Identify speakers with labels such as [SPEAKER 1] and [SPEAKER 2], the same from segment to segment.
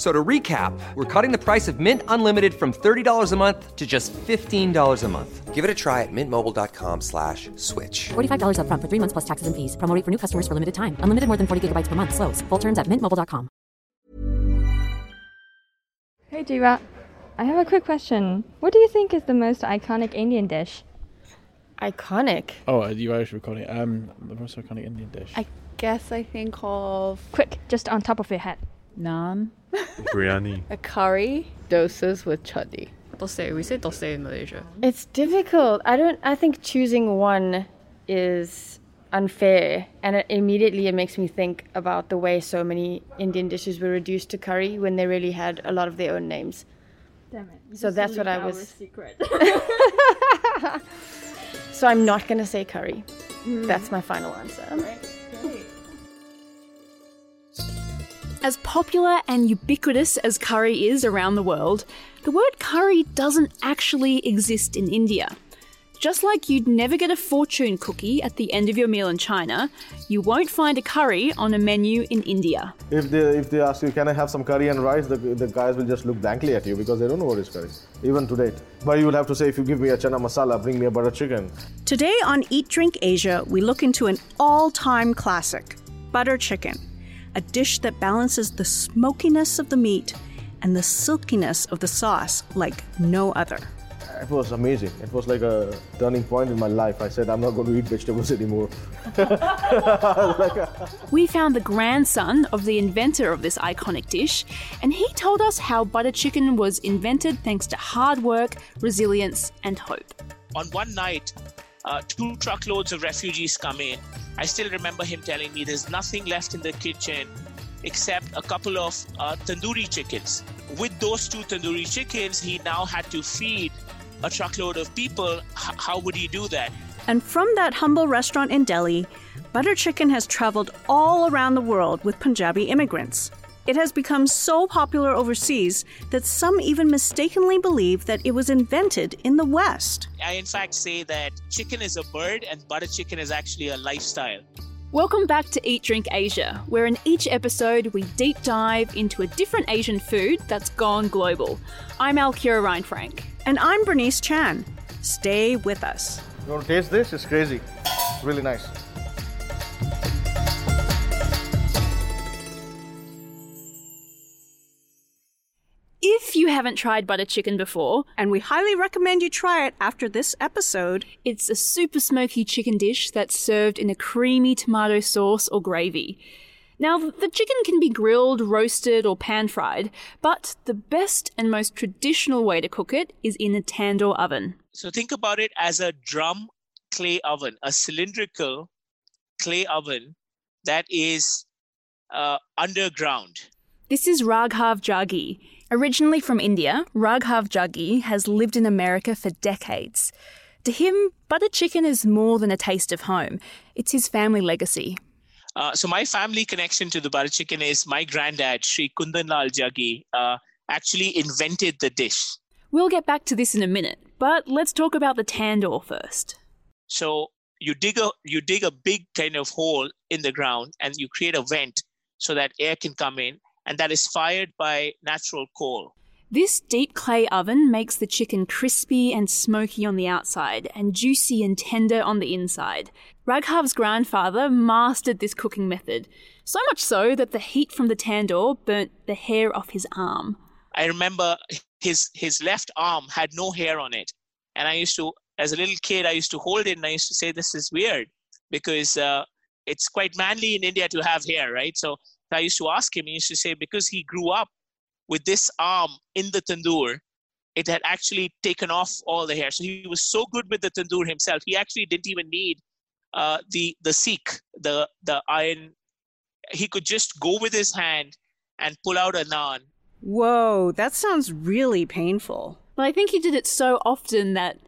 [SPEAKER 1] F- So to recap, we're cutting the price of Mint Unlimited from $30 a month to just $15 a month.
[SPEAKER 2] Give it a try at mintmobile.com slash switch.
[SPEAKER 3] $45 upfront for three months plus taxes and fees. Promo rate for new customers for limited time. Unlimited more than 40 gigabytes per month. Slows. Full terms at mintmobile.com.
[SPEAKER 4] Hey Jiva, I have a quick question. What do you think is the most iconic Indian dish?
[SPEAKER 5] Iconic.
[SPEAKER 6] Oh, are you Irish recording? Um, the most iconic Indian dish.
[SPEAKER 7] I guess I think of
[SPEAKER 4] Quick, just on top of your head.
[SPEAKER 7] Naan,
[SPEAKER 8] Biryani.
[SPEAKER 7] a curry, dosas with chutney.
[SPEAKER 9] Dosai. We say dosai in Malaysia.
[SPEAKER 5] It's difficult. I don't. I think choosing one is unfair, and it immediately it makes me think about the way so many Indian dishes were reduced to curry when they really had a lot of their own names.
[SPEAKER 4] Damn it.
[SPEAKER 5] So that's what I was.
[SPEAKER 4] secret.
[SPEAKER 5] So I'm not gonna say curry. Mm. That's my final answer.
[SPEAKER 10] As popular and ubiquitous as curry is around the world, the word curry doesn't actually exist in India. Just like you'd never get a fortune cookie at the end of your meal in China, you won't find a curry on a menu in India.
[SPEAKER 8] If they if they ask you, can I have some curry and rice, the, the guys will just look blankly at you because they don't know what is curry, even to date. But you will have to say, if you give me a chana masala, bring me a butter chicken.
[SPEAKER 11] Today on Eat Drink Asia, we look into an all time classic butter chicken, a dish that balances the smokiness of the meat and the silkiness of the sauce like no other.
[SPEAKER 8] It was amazing. It was like a turning point in my life. I said, I'm not going to eat vegetables anymore.
[SPEAKER 10] We found the grandson of the inventor of this iconic dish, and he told us how butter chicken was invented thanks to hard work, resilience, and hope.
[SPEAKER 12] on one night, uh, two truckloads of refugees come in. I still remember him telling me there's nothing left in the kitchen except a couple of uh, tandoori chickens. With those two tandoori chickens, he now had to feed a truckload of people. H- how would he do that?
[SPEAKER 11] And from that humble restaurant in Delhi, butter chicken has traveled all around the world with Punjabi immigrants. It has become so popular overseas that some even mistakenly believe that it was invented in the West.
[SPEAKER 12] I, in fact, say that chicken is a bird and butter chicken is actually a lifestyle.
[SPEAKER 10] Welcome back to Eat Drink Asia, where in each episode we deep dive into a different Asian food that's gone global. I'm Alkira Reinfrank.
[SPEAKER 11] And I'm Bernice Chan. Stay with us.
[SPEAKER 8] You want to taste this? It's crazy. It's Really nice.
[SPEAKER 10] You haven't tried butter chicken before,
[SPEAKER 11] And we highly recommend you try it after this episode.
[SPEAKER 10] it's a super smoky chicken dish that's served in a creamy tomato sauce or gravy. Now, the chicken can be grilled, roasted, or pan fried, but the best and most traditional way to cook it is in a tandoor oven.
[SPEAKER 12] So think about it as a drum clay oven, a cylindrical clay oven that is uh, underground.
[SPEAKER 10] This is Raghav Jaggi. Originally from India, Raghav Jaggi has lived in America for decades. To him, butter chicken is more than a taste of home. It's his family legacy.
[SPEAKER 12] Uh, so my family connection to the butter chicken is my granddad, Sri Kundanlal Jaggi, uh, actually invented the dish.
[SPEAKER 10] We'll get back to this in a minute, but let's talk about the tandoor first.
[SPEAKER 12] So you dig a you dig a big kind of hole in the ground and you create a vent so that air can come in, and that is fired by natural coal.
[SPEAKER 10] This deep clay oven makes the chicken crispy and smoky on the outside and juicy and tender on the inside. Raghav's grandfather mastered this cooking method, so much so that the heat from the tandoor burnt the hair off his arm.
[SPEAKER 12] I remember his his left arm had no hair on it, and I used to, as a little kid, I used to hold it and I used to say, "This is weird," because uh, it's quite manly in India to have hair, right? So I used to ask him. He used to say because he grew up with this arm in the tandoor, it had actually taken off all the hair. So he was so good with the tandoor himself. He actually didn't even need uh, the the seekh, the the iron. He could just go with his hand and pull out a naan
[SPEAKER 11] Whoa, that sounds really painful.
[SPEAKER 10] But I think he did it so often that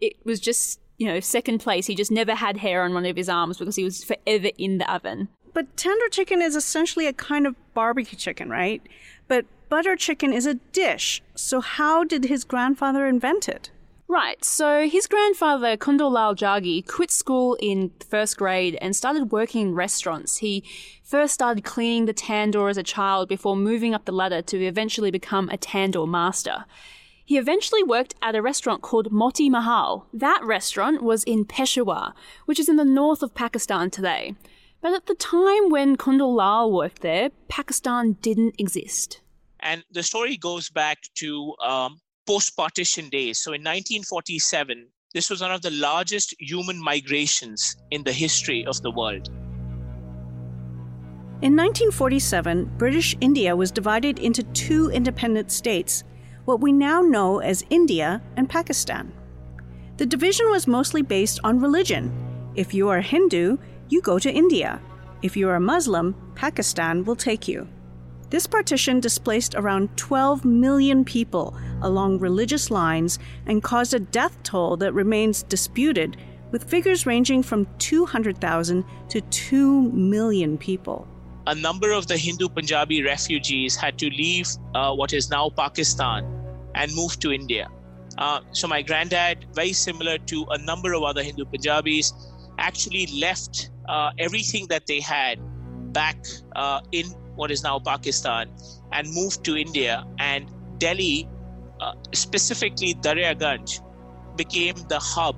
[SPEAKER 10] it was just, you know, second place. He just never had hair on one of his arms because he was forever in the oven.
[SPEAKER 11] But tandoor chicken is essentially a kind of barbecue chicken, right? But butter chicken is a dish. So how did his grandfather invent it?
[SPEAKER 10] Right, so his grandfather, Kundanlal Jaggi, quit school in first grade and started working in restaurants. He first started cleaning the tandoor as a child before moving up the ladder to eventually become a tandoor master. He eventually worked at a restaurant called Moti Mahal. That restaurant was in Peshawar, which is in the north of Pakistan today. But at the time when Kundan Lal worked there, Pakistan didn't exist.
[SPEAKER 12] And the story goes back to um, post partition days. So in 1947, this was one of the largest human migrations in the history of the world.
[SPEAKER 11] In 1947, British India was divided into two independent states, what we now know as India and Pakistan. The division was mostly based on religion. If you are Hindu, you go to India. If you are a Muslim, Pakistan will take you. This partition displaced around 12 million people along religious lines and caused a death toll that remains disputed, with figures ranging from 200,000 to 2 million people.
[SPEAKER 12] A number of the Hindu Punjabi refugees had to leave uh, what is now Pakistan and move to India. Uh, so, my granddad, very similar to a number of other Hindu Punjabis, actually left uh, everything that they had back uh, in what is now Pakistan and moved to India. And Delhi, uh, specifically Daryaganj, became the hub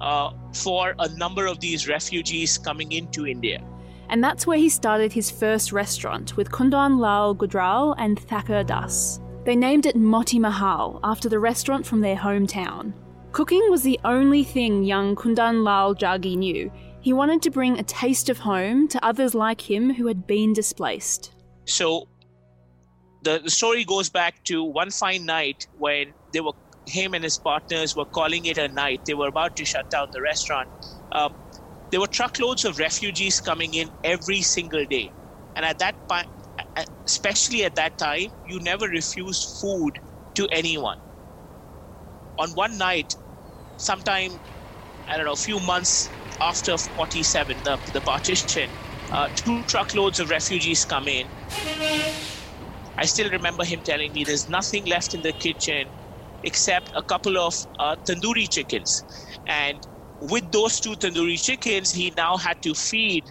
[SPEAKER 12] uh, for a number of these refugees coming into India.
[SPEAKER 10] And that's where he started his first restaurant with Kundan Lal Gujral and Thakur Das. They named it Moti Mahal after the restaurant from their hometown. Cooking was the only thing young Kundan Lal Jaggi knew. He wanted to bring a taste of home to others like him who had been displaced.
[SPEAKER 12] So the, the story goes back to one fine night when they were him and his partners were calling it a night. They were about to shut down the restaurant. Um, there were truckloads of refugees coming in every single day, and at that point, especially at that time, you never refused food to anyone. On one night, sometime I don't know, a few months after 47, the, the partition, uh, two truckloads of refugees come in. I still remember him telling me there's nothing left in the kitchen except a couple of uh, tandoori chickens. And with those two tandoori chickens, he now had to feed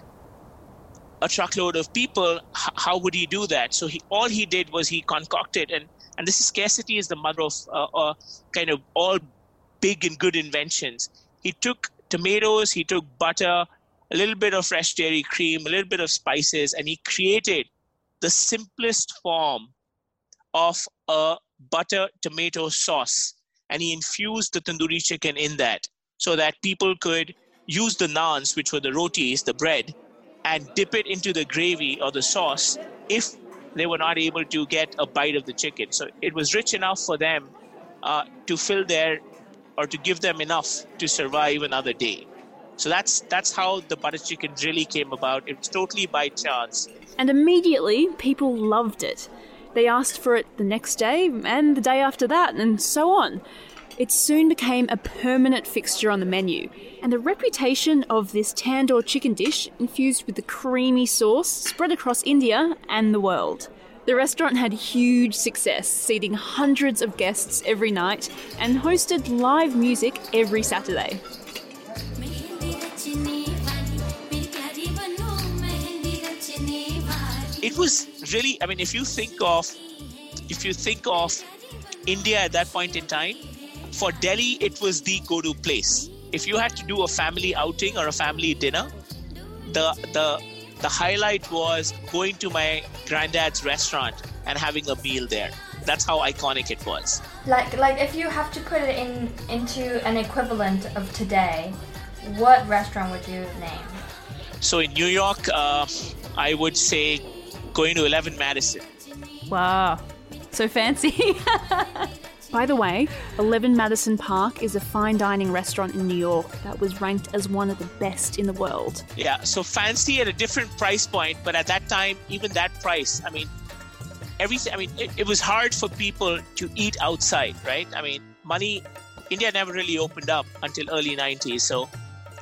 [SPEAKER 12] a truckload of people. H- how would he do that? So he, all he did was he concocted, and, and this is scarcity is the mother of uh, uh, kind of all big and good inventions. He took tomatoes, he took butter, a little bit of fresh dairy cream, a little bit of spices, and he created the simplest form of a butter tomato sauce. And he infused the tandoori chicken in that so that people could use the naans, which were the rotis, the bread, and dip it into the gravy or the sauce if they were not able to get a bite of the chicken. So it was rich enough for them uh, to fill their or to give them enough to survive another day. So that's that's how the butter chicken really came about. It was totally by chance.
[SPEAKER 10] And immediately people loved it. They asked for it the next day and the day after that and so on. It soon became a permanent fixture on the menu, and the reputation of this tandoor chicken dish infused with the creamy sauce spread across India and the world. The restaurant had huge success, seating hundreds of guests every night and hosted live music every Saturday.
[SPEAKER 12] It was really, I mean, if you think of, if you think of India at that point in time, for Delhi, it was the go-to place. If you had to do a family outing or a family dinner, the the the highlight was going to my granddad's restaurant and having a meal there. That's how iconic it was.
[SPEAKER 4] Like like if you have to put it in into an equivalent of today, what restaurant would you name?
[SPEAKER 12] So in New York, uh, I would say going to 11 Madison.
[SPEAKER 10] Wow, so fancy. By the way, 11 Madison Park is a fine dining restaurant in New York that was ranked as one of the best in the world.
[SPEAKER 12] Yeah, so fancy at a different price point, but at that time, even that price, I mean, everything, I mean, it, it was hard for people to eat outside, right? I mean, money, India never really opened up until early 90s, so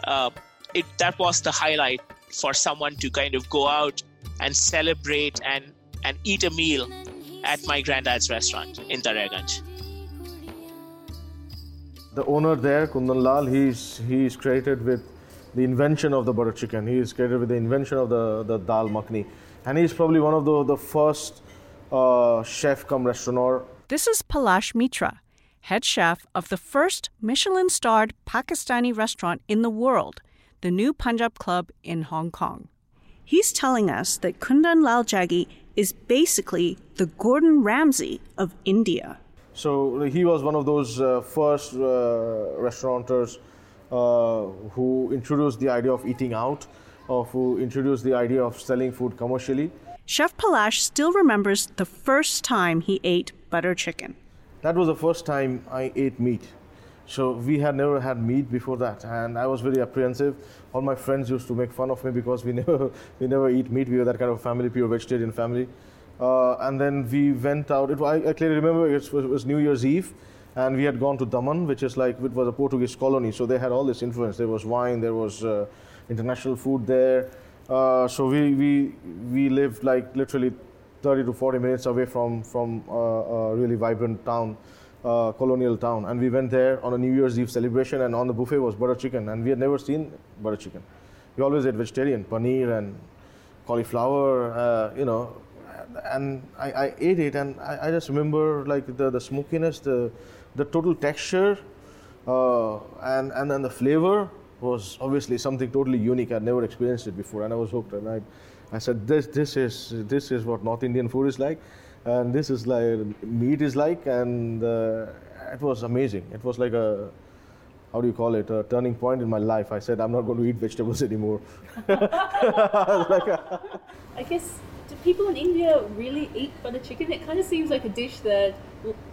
[SPEAKER 12] uh, it that was the highlight for someone to kind of go out and celebrate and, and eat a meal at my granddad's restaurant in Daryaganj.
[SPEAKER 8] The owner there, Kundan Lal, he's, he's credited with the invention of the butter chicken. He is created with the invention of the, the dal makhni. And he's probably one of the, the first uh, chef come restaurateur.
[SPEAKER 11] This is Palash Mitra, head chef of the first Michelin starred Pakistani restaurant in the world, the New Punjab Club in Hong Kong. He's telling us that Kundan Lal Jaggi is basically the Gordon Ramsay of India.
[SPEAKER 8] So he was one of those uh, first uh, restaurateurs uh, who introduced the idea of eating out, or who introduced the idea of selling food commercially.
[SPEAKER 11] Chef Palash still remembers the first time he ate butter chicken.
[SPEAKER 8] That was the first time I ate meat. So we had never had meat before that, and I was very apprehensive. All my friends used to make fun of me because we never we never eat meat. We were that kind of family, pure vegetarian family. Uh, and then we went out. It, I, I clearly remember it was, it was New Year's Eve, and we had gone to Daman, which is like it was a Portuguese colony. So they had all this influence. There was wine, there was uh, international food there. Uh, so we we we lived like literally 30 to 40 minutes away from from uh, a really vibrant town. Uh, colonial town, and we went there on a New Year's Eve celebration, and on the buffet was butter chicken, and we had never seen butter chicken. We always ate vegetarian, paneer and cauliflower, uh, you know, and I, I, ate it, and I, I, just remember like the, the smokiness, the the total texture, uh, and and then the flavor was obviously something totally unique. I'd never experienced it before, and I was hooked. And I, I said, this this is this is what North Indian food is like, and this is like meat is like, and uh, it was amazing. It was like a how do you call it a turning point in my life. I said, I'm not going to eat vegetables anymore.
[SPEAKER 10] I, I guess people in India really eat butter chicken? It kind of seems like a dish that,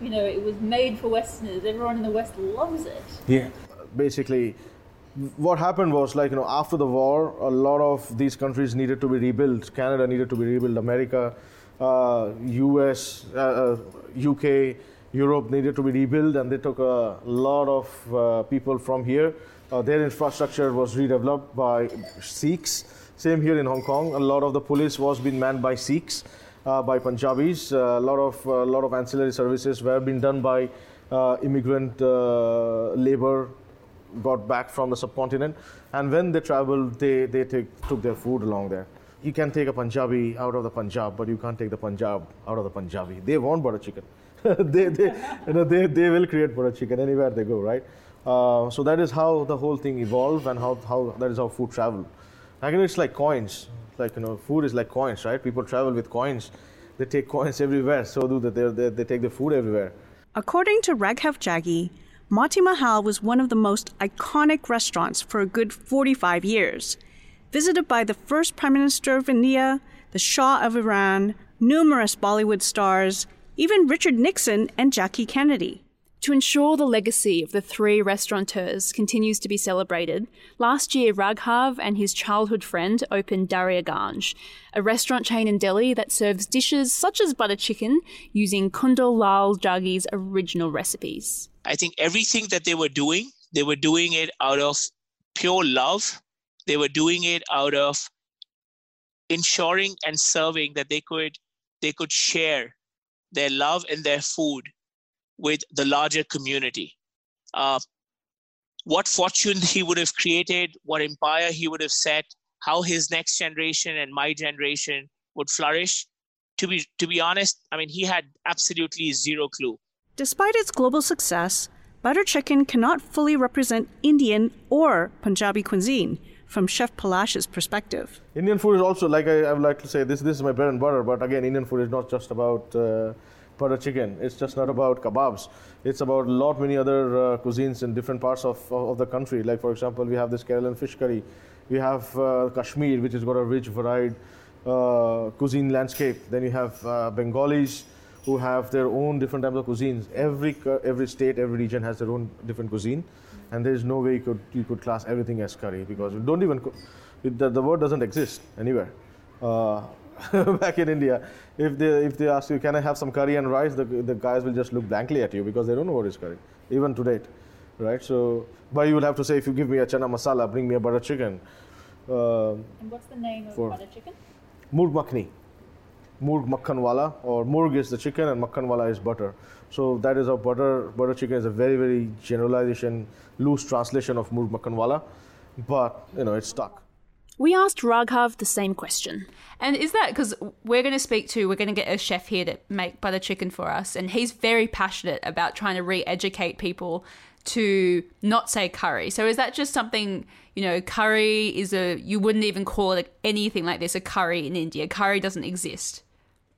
[SPEAKER 10] you know, it was made for Westerners. Everyone in the West loves it.
[SPEAKER 8] Yeah. Basically, what happened was like, you know, after the war, a lot of these countries needed to be rebuilt. Canada needed to be rebuilt. America, uh, US, uh, UK, uh, Europe needed to be rebuilt, and they took a lot of uh, people from here. Uh, their infrastructure was redeveloped by Sikhs same here in Hong Kong. A lot of the police was being manned by Sikhs, uh, by Punjabis. Uh, a lot of a lot of ancillary services were being done by uh, immigrant uh, labor got back from the subcontinent. And when they traveled, they, they take, took their food along there. You can take a Punjabi out of the Punjab, but you can't take the Punjab out of the Punjabi. They want butter chicken. they, they, you know, they, they will create butter chicken anywhere they go, right? Uh, so that is how the whole thing evolved and how, how that is how food traveled. Again, it's like coins. Like, you know, food is like coins, right? People travel with coins. They take coins everywhere. So do they. They, they take the food everywhere.
[SPEAKER 11] According to Raghav Jaggi, Moti Mahal was one of the most iconic restaurants for a good 45 years. Visited by the first Prime Minister of India, the Shah of Iran, numerous Bollywood stars, even Richard Nixon and Jackie Kennedy.
[SPEAKER 10] To ensure the legacy of the three restaurateurs continues to be celebrated, last year Raghav and his childhood friend opened Daryaganj, a restaurant chain in Delhi that serves dishes such as butter chicken using Kundan Lal Jaggi's original recipes.
[SPEAKER 12] I think everything that they were doing, they were doing it out of pure love. They were doing it out of ensuring and serving that they could they could share their love and their food with the larger community. Uh, what fortune he would have created, what empire he would have set, how his next generation and my generation would flourish. To be to be honest, I mean he had absolutely zero clue.
[SPEAKER 11] Despite its global success, butter chicken cannot fully represent Indian or Punjabi cuisine from Chef Palash's perspective.
[SPEAKER 8] Indian food is also like I, I, would like to say this. This is my bread and butter. But again, Indian food is not just about. Uh, butter chicken. It's just not about kebabs. It's about a lot many other uh, cuisines in different parts of, of the country. Like for example, we have this Kerala fish curry. We have uh, Kashmir, which has got a rich, varied uh, cuisine landscape. Then you have uh, Bengalis who have their own different types of cuisines. Every every state, every region has their own different cuisine, and there is no way you could you could class everything as curry because don't even the, the word doesn't exist anywhere. Back in India, if they if they ask you, can I have some curry and rice, the, the guys will just look blankly at you because they don't know what is curry, even to date, right? So, but you will have to say, if you give me a chana masala, bring me a butter chicken. Uh,
[SPEAKER 10] And what's the name of butter chicken?
[SPEAKER 8] Murg Makhni. Murg Makhanwala or Murg is the chicken and Makhanwala is butter. So that is a butter butter chicken is a very very generalization, loose translation of Murg Makhanwala, but you know it's stuck.
[SPEAKER 10] We asked Raghav the same question.
[SPEAKER 13] And is that because we're going to speak to, we're going to get a chef here to make butter chicken for us, and he's very passionate about trying to re educate people to not say curry. So is that just something, you know, curry is a, you wouldn't even call it anything like this a curry in India? Curry doesn't exist.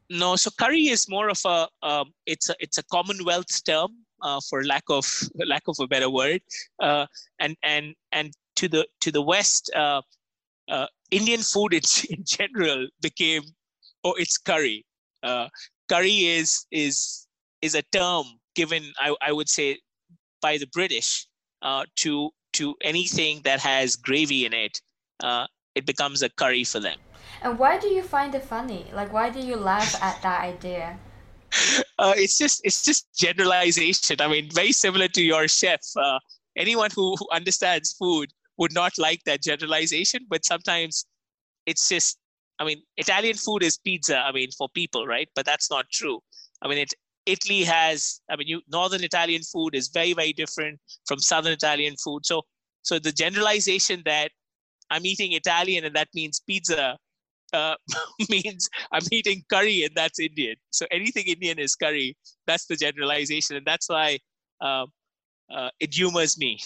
[SPEAKER 12] No, so curry is more of a um, it's a it's a Commonwealth term uh, for lack of lack of a better word, uh, and and and to the to the West, uh, uh, Indian food in, in general became oh it's curry. Uh, curry is is is a term given I, I would say by the British uh, to to anything that has gravy in it. Uh, it becomes a curry for them.
[SPEAKER 4] And why do you find it funny? Like, why do you laugh at that idea?
[SPEAKER 12] uh, it's just it's just generalization. I mean, very similar to your chef. Uh, anyone who, who understands food would not like that generalization, but sometimes it's just. I mean, Italian food is pizza. I mean, for people, right? But that's not true. I mean, it Italy has. I mean, you northern Italian food is very very different from southern Italian food. So so the generalization that I'm eating Italian and that means pizza uh, means I'm eating curry and that's Indian. So anything Indian is curry. That's the generalization, and that's why um, uh, it humors me.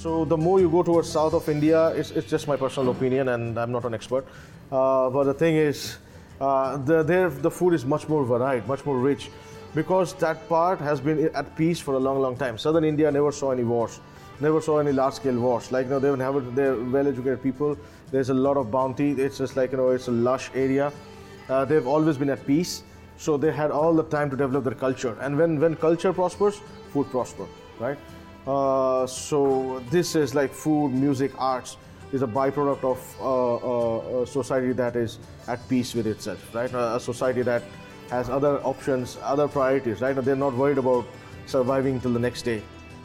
[SPEAKER 8] So the more you go towards south of India, it's, it's just my personal opinion, and I'm not an expert. Uh, but the thing is, uh, the, there the food is much more varied, much more rich, because that part has been at peace for a long, long time. Southern India never saw any wars, never saw any large-scale wars. Like you know, they have they're well-educated people. There's a lot of bounty. It's just like you know, it's a lush area. Uh, they've always been at peace, so they had all the time to develop their culture. And when when culture prospers, food prosper, right? Uh, so this is like food, music, arts is a byproduct of uh, uh, a society that is at peace with itself, right? A, society that has other options, other priorities, right? They're not worried about surviving till the next day,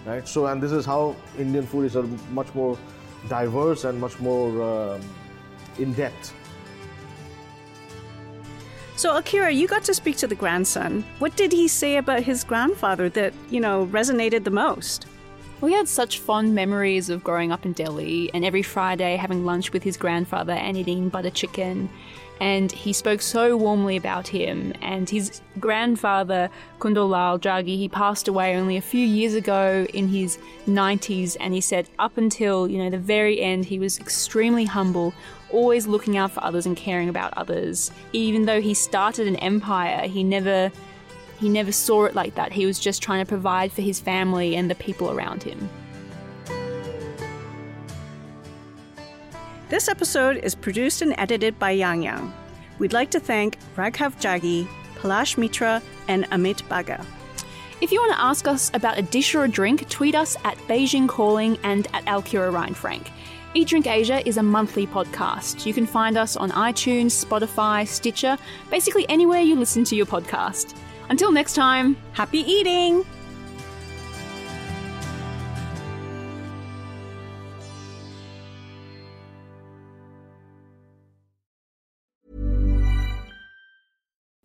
[SPEAKER 8] right? So, and this is how Indian food is a much more diverse and much more um, in depth.
[SPEAKER 11] So, Alkira, you got to speak to the grandson. What did he say about his grandfather that, you know, resonated the most?
[SPEAKER 10] We had such fond memories of growing up in Delhi and every Friday having lunch with his grandfather and eating butter chicken. And he spoke so warmly about him. And his grandfather, Kundanlal Jaggi, he passed away only a few years ago in his 90s. And he said, up until, you know, the very end, he was extremely humble, always looking out for others and caring about others. Even though he started an empire, he never he never saw it like that. He was just trying to provide for his family and the people around him.
[SPEAKER 11] This episode is produced and edited by Yang Yang. We'd like to thank Raghav Jaggi, Palash Mitra, and Amit Baga.
[SPEAKER 10] If you want to ask us about a dish or a drink, tweet us at Beijing Calling and at Alkira Reinfrank. Eat Drink Asia is a monthly podcast. You can find us on iTunes, Spotify, Stitcher, basically anywhere you listen to your podcast. Until next time,
[SPEAKER 11] happy eating!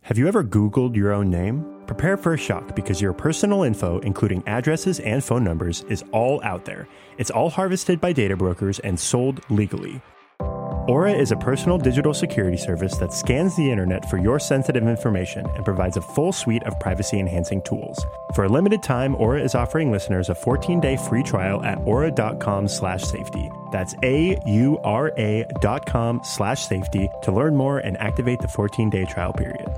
[SPEAKER 14] Have you ever Googled your own name? Prepare for a shock because your personal info, including addresses and phone numbers, is all out there. It's all harvested by data brokers and sold legally. Aura is a personal digital security service that scans the internet for your sensitive information and provides a full suite of privacy enhancing tools. For a limited time, Aura is offering listeners a 14-day free trial at aura.com slash safety. That's A-U-R-A dot com slash safety to learn more and activate the 14-day trial period.